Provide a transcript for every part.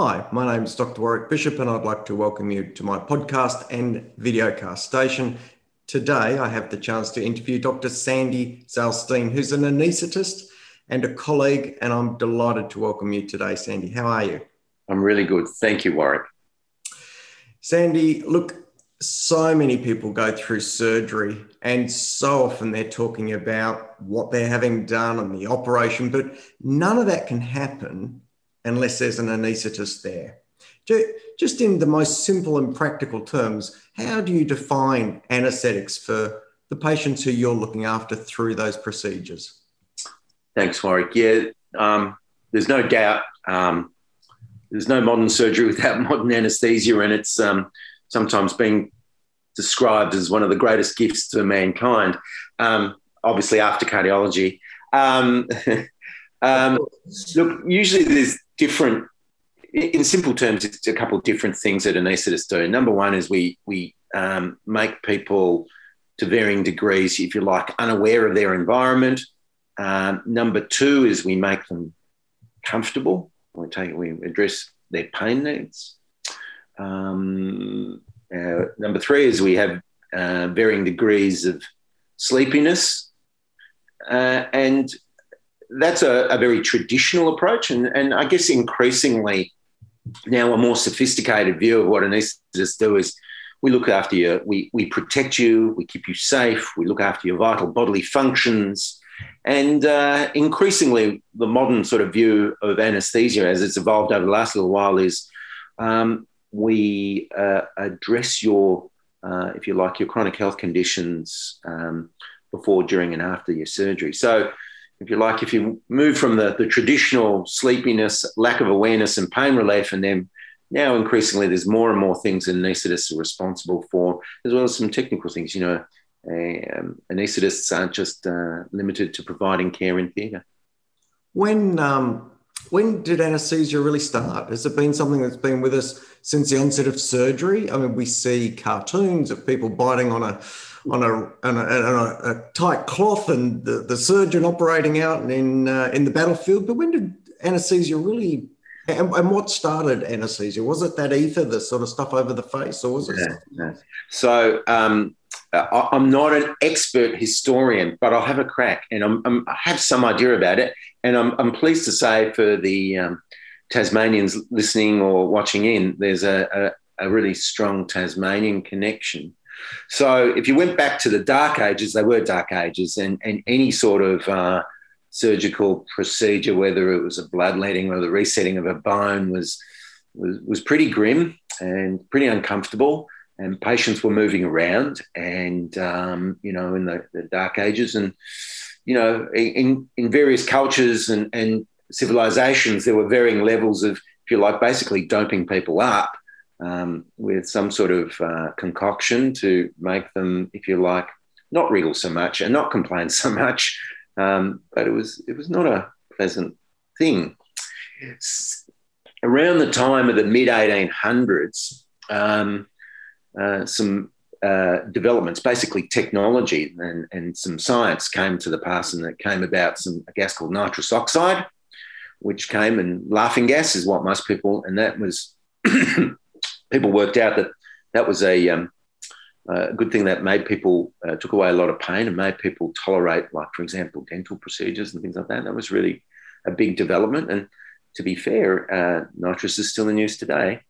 Hi, my name is Dr. Warwick Bishop, and I'd like to welcome you to my podcast and videocast station. Today, I have the chance to interview Dr. Sandy Zalstein, who's an anaesthetist and a colleague, and I'm delighted to welcome you today, Sandy. How are you? I'm really good. Thank you, Warwick. Sandy, look, so many people go through surgery, and so often they're talking about what they're having done and the operation, but none of that can happen unless there's an anaesthetist there. Just in the most simple and practical terms, how do you define anesthetics for the patients who you're looking after through those procedures? Thanks, Warwick. Yeah, um, there's no doubt um, there's no modern surgery without modern anesthesia, and it's um, sometimes being described as one of the greatest gifts to mankind. Um, obviously, after cardiology. Um, um, look, usually there's different. In simple terms, it's a couple of different things that anaesthetists do. Number one is we we um, make people to varying degrees, if you like, unaware of their environment. Um, number two is we make them comfortable. We take we address their pain needs. Um, uh, number three is we have uh, varying degrees of sleepiness, uh, and that's a, a, very traditional approach, and, and I guess increasingly now a more sophisticated view of what anaesthetists do is we look after you, we, we protect you, we keep you safe, we look after your vital bodily functions. And uh, increasingly, the modern sort of view of anaesthesia as it's evolved over the last little while is um, we uh, address your, uh, if you like, your chronic health conditions um, before, during, and after your surgery. So if you like, if you move from the, the traditional sleepiness, lack of awareness, and pain relief, and then now increasingly there's more and more things that anaesthetists are responsible for, as well as some technical things. You know, um, anaesthetists aren't just uh, limited to providing care in theatre. When um, when did anaesthesia really start? Has it been something that's been with us since the onset of surgery? I mean, we see cartoons of people biting on a on a, on a, on a, tight cloth and the, the surgeon operating out in uh, in the battlefield. But when did anaesthesia really? And, and, what started anaesthesia? Was it that ether, the sort of stuff over the face, or was it? Yeah, yeah. So um, I'm not an expert historian, but I'll have a crack, and I'm, I'm, i have some idea about it. And I'm, I'm pleased to say for the um, Tasmanians listening or watching in, there's a, a, a really strong Tasmanian connection so if you went back to the dark ages, they were dark ages, and, and any sort of uh, surgical procedure, whether it was a bloodletting or the resetting of a bone, was, was, was pretty grim and pretty uncomfortable. And patients were moving around, and um, you know, in the, the, dark ages, and you know, in in various cultures and, and civilizations, there were varying levels of, if you like, basically doping people up um, with some sort of uh, concoction to make them, if you like, not wriggle so much and not complain so much. Um, but it was it was not a pleasant thing. Around the time of the mid 1800s, um, uh, some uh, developments, basically technology and, and some science came to the pass, and it came about some a gas called nitrous oxide, which came and laughing gas is what most people, and that was people worked out that that was a, um, a good thing that made people uh, took away a lot of pain and made people tolerate, like for example, dental procedures and things like that. That was really a big development. And to be fair, uh, nitrous is still in use today.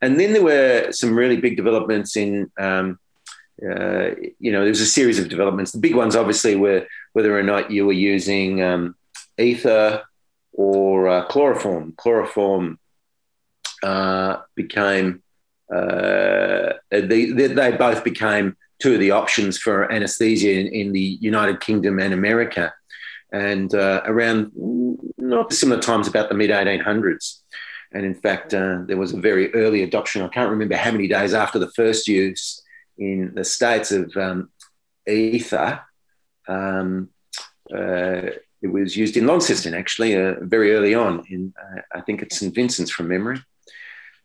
And then there were some really big developments in, um, uh, you know, there was a series of developments. The big ones, obviously, were whether or not you were using um, ether or uh, chloroform. Chloroform uh, became uh, they, they both became two of the options for anesthesia in, in the United Kingdom and America. And uh, around not similar times, about the mid 1800s. And in fact, uh, there was a very early adoption. I can't remember how many days after the first use in the States of um, ether. Um, uh, it was used in Launceston, actually, uh, very early on. In uh, I think it's St Vincent's from memory.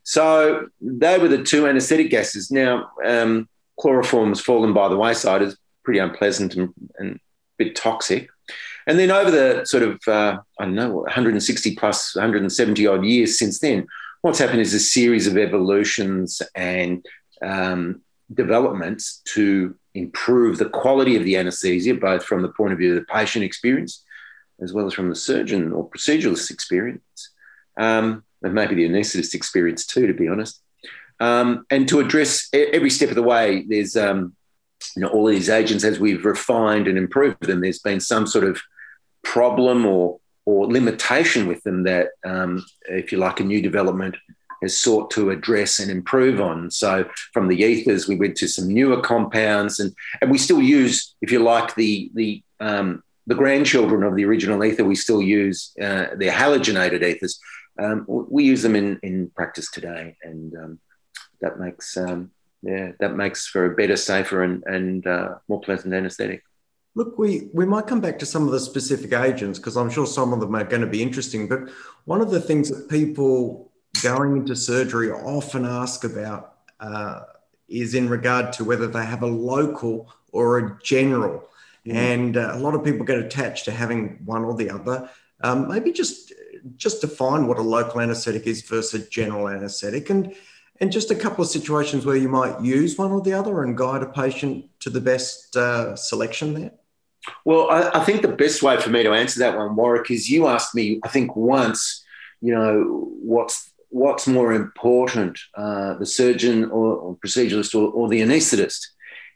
So they were the two anaesthetic gases. Now, um, chloroform has fallen by the wayside. It's pretty unpleasant and, and a bit toxic. And then over the sort of, uh, I don't know, 160 plus 170 odd years since then, what's happened is a series of evolutions and um, developments to improve the quality of the anaesthesia, both from the point of view of the patient experience as well as from the surgeon or proceduralist experience, um, and maybe the anaesthetist experience too, to be honest. Um, and to address every step of the way, there's um, you know all these agents as we've refined and improved them. There's been some sort of problem or or limitation with them that, um, if you like, a new development has sought to address and improve on. So from the ethers, we went to some newer compounds, and and we still use, if you like, the the um, the grandchildren of the original ether. We still use uh, the halogenated ethers. Um, we use them in in practice today, and um, that makes um, yeah that makes for a better, safer, and and uh, more pleasant anaesthetic. Look, we, we might come back to some of the specific agents because I'm sure some of them are going to be interesting. But one of the things that people going into surgery often ask about uh, is in regard to whether they have a local or a general. Mm. And uh, a lot of people get attached to having one or the other. Um, maybe just just define what a local anaesthetic is versus a general anaesthetic, and and just a couple of situations where you might use one or the other and guide a patient to the best uh, selection there. Well, I, I, think the best way for me to answer that one, Warwick, is you asked me, I think once, you know, what's what's more important, uh, the surgeon or, or proceduralist or, or, the anaesthetist?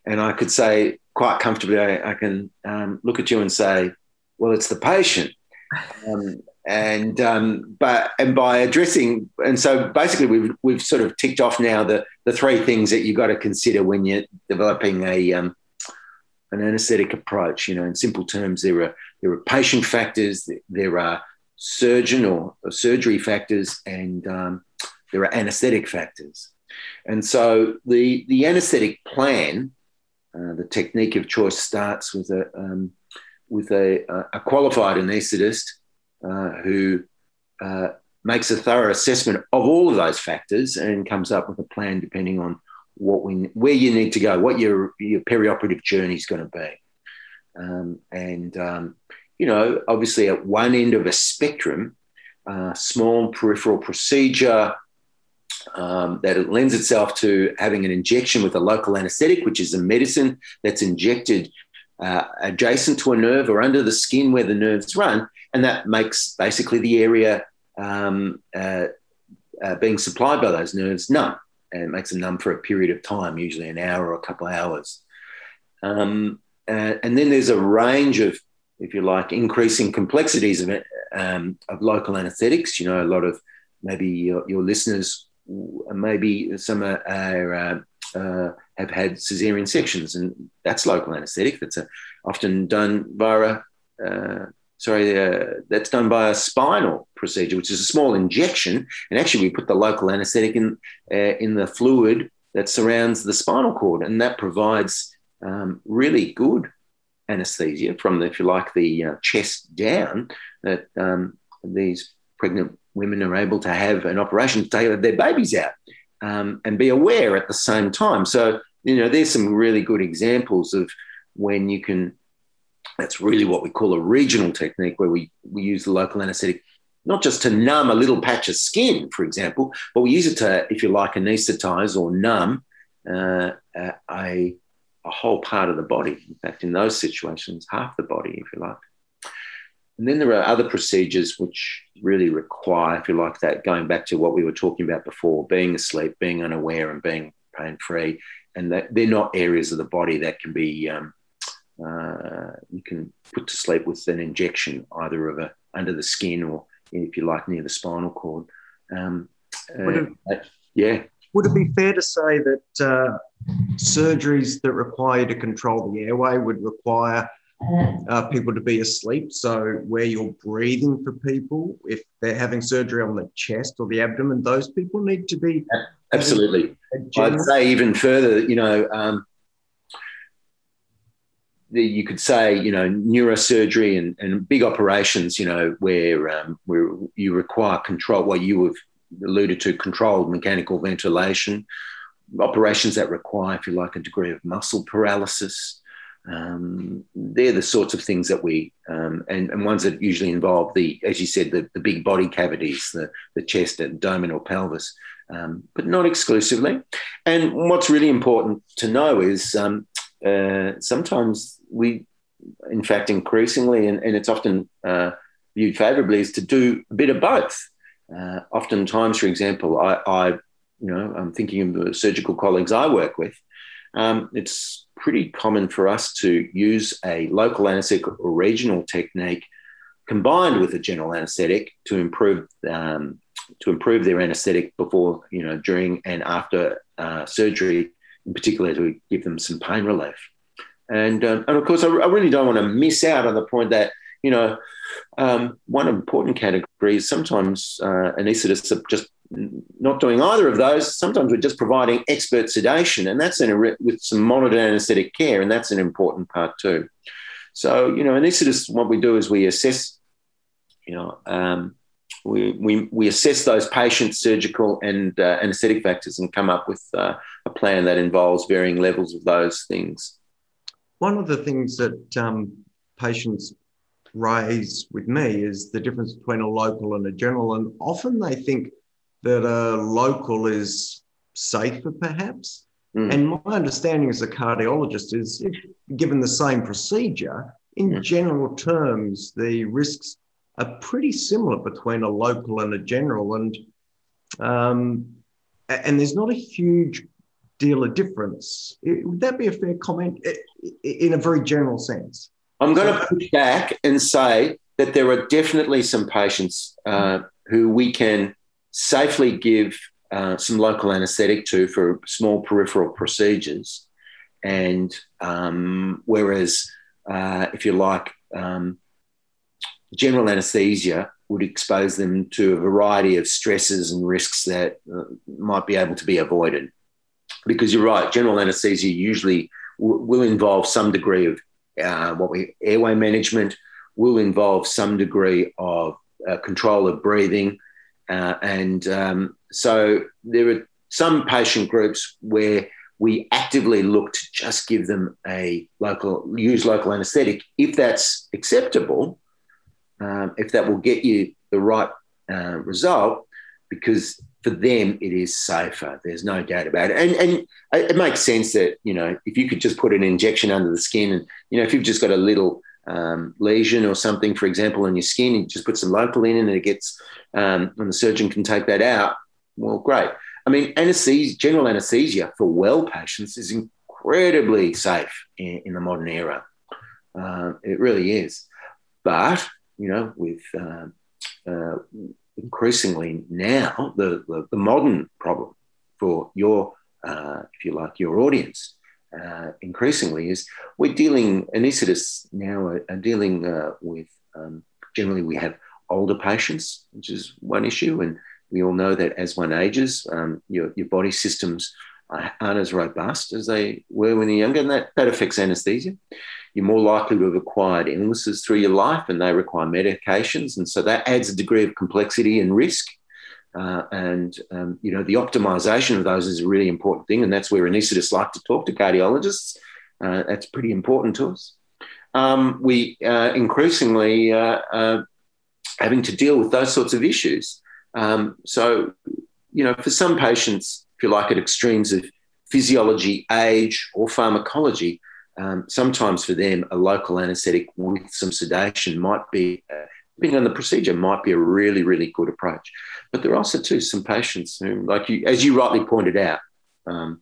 And I could say quite comfortably, I, I can um, look at you and say, well, it's the patient. Um, and um, but and by addressing and so basically we've we've sort of ticked off now the the three things that you've got to consider when you're developing a um, an anaesthetic approach. You know, in simple terms, there are there are patient factors, there are surgeon or, or surgery factors, and um, there are anaesthetic factors. And so the the anaesthetic plan, uh, the technique of choice starts with a um, with a, a, qualified anaesthetist uh, who uh, makes a thorough assessment of all of those factors and comes up with a plan depending on what we where you need to go, what your your perioperative journey is going to be, um, and um, you know, obviously at one end of a spectrum, uh, small peripheral procedure um, that lends itself to having an injection with a local anaesthetic, which is a medicine that's injected uh, adjacent to a nerve or under the skin where the nerves run, and that makes basically the area um, uh, uh, being supplied by those nerves numb and it makes them numb for a period of time, usually an hour or a couple of hours. Um, uh, and then there's a range of, if you like, increasing complexities of, um, of local anesthetics. You know, a lot of maybe your, your listeners, maybe some are, are uh, uh, have had cesarean sections, and that's local anesthetic. That's a, often done via a, uh, sorry, uh, that's done by a spinal procedure, which is a small injection. And actually, we put the local anesthetic in, uh, in the fluid that surrounds the spinal cord, and that provides um, really good anesthesia from, the, if you like, the uh, chest down. That um, these pregnant women are able to have an operation to take their babies out um, and be aware at the same time. So, you know, there's some really good examples of when you can that's really what we call a regional technique, where we, we use the local anesthetic not just to numb a little patch of skin, for example, but we use it to, if you like, anesthetize or numb uh, a, a whole part of the body. In fact, in those situations, half the body, if you like. And then there are other procedures which really require, if you like, that going back to what we were talking about before being asleep, being unaware, and being pain free. And that they're not areas of the body that can be um, uh, you can put to sleep with an injection either of a under the skin or if you like near the spinal cord. Um, uh, it, yeah. Would it be fair to say that uh, surgeries that require you to control the airway would require uh, people to be asleep. So, where you're breathing for people, if they're having surgery on the chest or the abdomen, those people need to be. Absolutely. I'd say even further, you know, um, the, you could say, you know, neurosurgery and, and big operations, you know, where, um, where you require control, what you have alluded to, controlled mechanical ventilation, operations that require, if you like, a degree of muscle paralysis. Um, they're the sorts of things that we, um, and, and ones that usually involve the, as you said, the, the big body cavities, the, the chest, abdominal, pelvis, um, but not exclusively. And what's really important to know is um, uh, sometimes we, in fact, increasingly, and, and it's often uh, viewed favorably, is to do a bit of both. Uh, oftentimes, for example, I, I, you know, I'm thinking of the surgical colleagues I work with. Um, it's pretty common for us to use a local anaesthetic or regional technique combined with a general anaesthetic to improve um, to improve their anaesthetic before, you know, during and after uh, surgery, in particular to give them some pain relief. And, um, and of course, I, I, really don't want to miss out on the point that, you know, um, one important category is sometimes uh, anaesthetists are just not doing either of those. Sometimes we're just providing expert sedation, and that's in a, with some monitored anaesthetic care, and that's an important part too. So, you know, anaesthetists, what we do is we assess, you know, um, we, we, we assess those patients' surgical and uh, anaesthetic factors and come up with uh, a plan that involves varying levels of those things. One of the things that um, patients raise with me is the difference between a local and a general. And often they think that a local is safer, perhaps. Mm. And my understanding as a cardiologist is if given the same procedure, in mm. general terms, the risks are pretty similar between a local and a general. And um, and there's not a huge deal of difference. Would that be a fair comment in a very general sense? I'm going to push back and say that there are definitely some patients uh, who we can safely give uh, some local anaesthetic to for small peripheral procedures. And um, whereas, uh, if you like, um, general anaesthesia would expose them to a variety of stresses and risks that uh, might be able to be avoided. Because you're right, general anaesthesia usually w- will involve some degree of uh, what we airway management, will involve some degree of uh, control of breathing, uh, and um, so there are some patient groups where we actively look to just give them a local use local anaesthetic if that's acceptable um, if that will get you the right uh, result, because for them it is safer. There's no doubt about it, and and it makes sense that you know if you could just put an injection under the skin, and you know if you've just got a little um, lesion or something, for example, on your skin, you just put some local in, and it gets, um, and the surgeon can take that out. Well, great. I mean, anesthesia, general anesthesia for well patients is incredibly safe in, in the modern era. Uh, it really is. But you know, with uh, uh, increasingly now the, the, the, modern problem for your, uh, if you like, your audience. Uh, increasingly is we're dealing anaesthetists now are, are dealing uh, with um, generally we have older patients which is one issue and we all know that as one ages um, your, your body systems aren't as robust as they were when you're younger and that, that affects anesthesia you're more likely to have acquired illnesses through your life and they require medications. And so that adds a degree of complexity and risk. Uh, and, um, you know, the optimization of those is a really important thing. And that's where anaesthetists like to talk to cardiologists. Uh, that's pretty important to us. Um, we uh, increasingly uh, uh, having to deal with those sorts of issues. Um, so, you know, for some patients, if you like, at extremes of physiology, age, or pharmacology, um, sometimes for them, a local anaesthetic with some sedation might be, depending on the procedure, might be a really, really good approach. But there are also too some patients who, like you, as you rightly pointed out, um,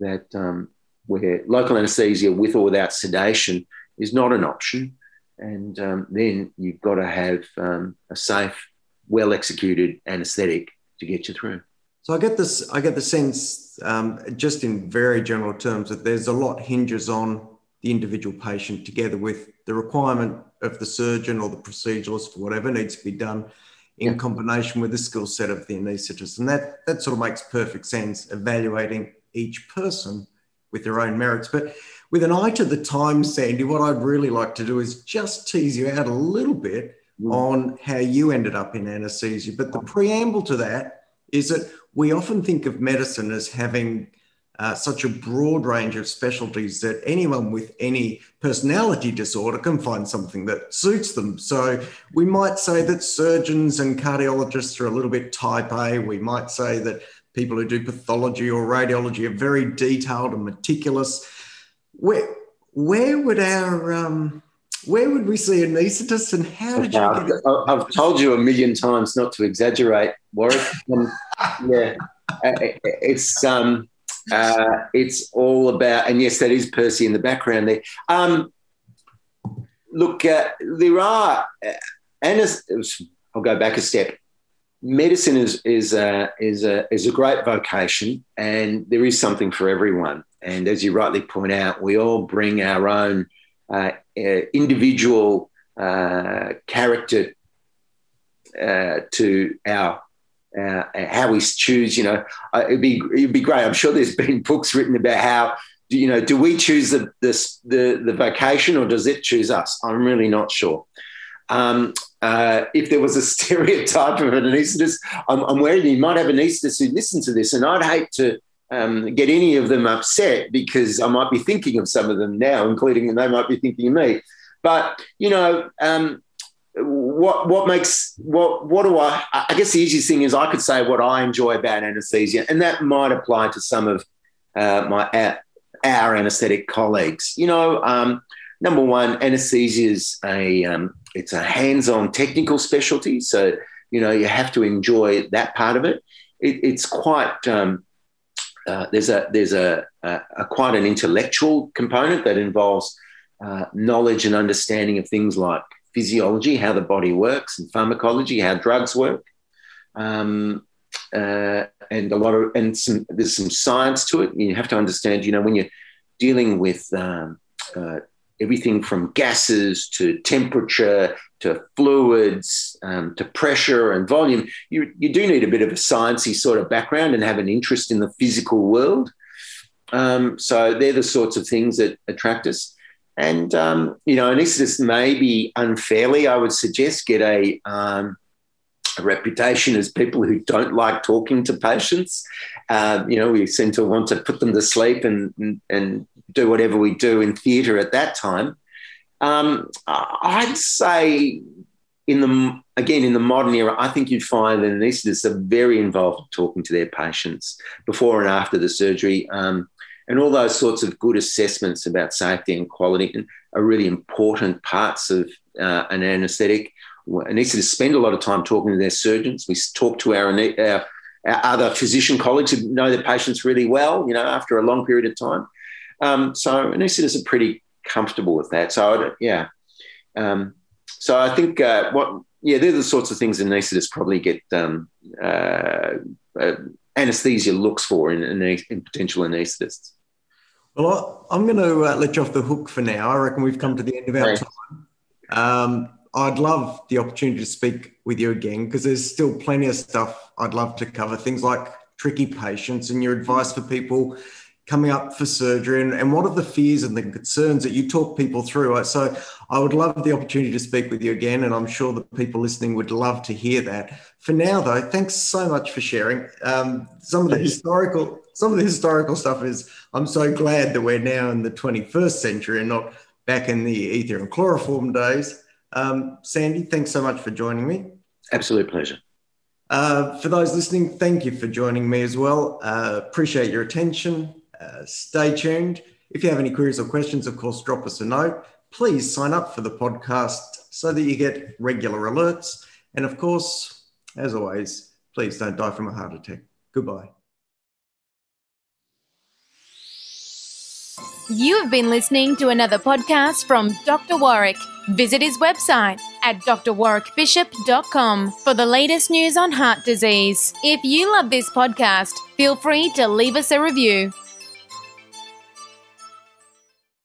that um, where local anaesthesia with or without sedation is not an option, and um, then you've got to have um, a safe, well executed anaesthetic to get you through. So I get this. I get the sense, um, just in very general terms, that there's a lot hinges on the individual patient together with the requirement of the surgeon or the proceduralist, for whatever needs to be done in yeah. combination with the skill set of the anaesthetist. And that, that sort of makes perfect sense, evaluating each person with their own merits. But with an eye to the time, Sandy, what I'd really like to do is just tease you out a little bit mm. on how you ended up in anesthesia. But the preamble to that is that we often think of medicine as having uh, such a broad range of specialties that anyone with any personality disorder can find something that suits them. So we might say that surgeons and cardiologists are a little bit type A. We might say that people who do pathology or radiology are very detailed and meticulous. Where, where would our um, where would we see anaesthetists and how did you? I've told you a million times not to exaggerate, Warwick. Um, yeah, it's um, uh, it's all about, and yes, that is Percy in the background there. Um, look, uh, there are, uh, and I'll go back a step. Medicine is is a, is a is a great vocation, and there is something for everyone. And as you rightly point out, we all bring our own uh, uh, individual uh, character uh, to our uh, how we choose. You know, uh, it'd be it'd be great. I'm sure there's been books written about how you know do we choose the the the, the vocation or does it choose us? I'm really not sure. Um, uh, if there was a stereotype of an anaesthetist, I'm, I'm worried you might have anaesthetists who listen to this, and I'd hate to um, get any of them upset because I might be thinking of some of them now, including and they might be thinking of me. But you know, um, what what makes what what do I? I guess the easiest thing is I could say what I enjoy about anaesthesia, and that might apply to some of uh, my our, our anaesthetic colleagues. You know, um, number one, anaesthesia is a um, it's a hands-on technical specialty, so you know you have to enjoy that part of it. it it's quite um, uh, there's a there's a, a, a, quite an intellectual component that involves uh, knowledge and understanding of things like physiology, how the body works, and pharmacology, how drugs work, um, uh, and a lot of and some there's some science to it. You have to understand, you know, when you're dealing with um, uh, everything from gases to temperature to fluids um, to pressure and volume, you, you do need a bit of a sciencey sort of background and have an interest in the physical world. Um, so they're the sorts of things that attract us. And, um, you know, anaesthetists maybe unfairly, I would suggest, get a, um, a reputation as people who don't like talking to patients. Uh, you know, we seem to want to put them to sleep and, and, and do whatever we do in theatre at that time. Um, I'd say in the again in the modern era, I think you'd find that anaesthetists are very involved in talking to their patients before and after the surgery, um, and all those sorts of good assessments about safety and quality are really important parts of uh, an anaesthetic. Anaesthetists spend a lot of time talking to their surgeons. We talk to our, our, our other physician colleagues who know their patients really well. You know, after a long period of time. Um, so anaesthetists are pretty comfortable with that. So yeah, um, so I think uh, what yeah they're the sorts of things anaesthetists probably get um, uh, anaesthesia looks for in, in, in potential anaesthetists. Well, I'm going to uh, let you off the hook for now. I reckon we've come to the end of our time. Um, I'd love the opportunity to speak with you again because there's still plenty of stuff I'd love to cover. Things like tricky patients and your advice for people coming up for surgery and, and what are the fears and the concerns that you talk people through? So i would love the opportunity to speak with you again and i'm sure the people listening would love to hear that. For now though thanks so much for sharing. Um, some of the historical some of the historical stuff is i'm so glad that we're now in the 21st century and not back in the ether and chloroform days. Um, sandy thanks so much for joining me. Absolute pleasure. Uh, for those listening, thank you for joining me as well. Uh, appreciate your attention. Uh, stay tuned. If you have any queries or questions, of course, drop us a note. Please sign up for the podcast so that you get regular alerts. And of course, as always, please don't die from a heart attack. Goodbye. You have been listening to another podcast from Dr. Warwick. Visit his website at drwarwickbishop.com for the latest news on heart disease. If you love this podcast, feel free to leave us a review.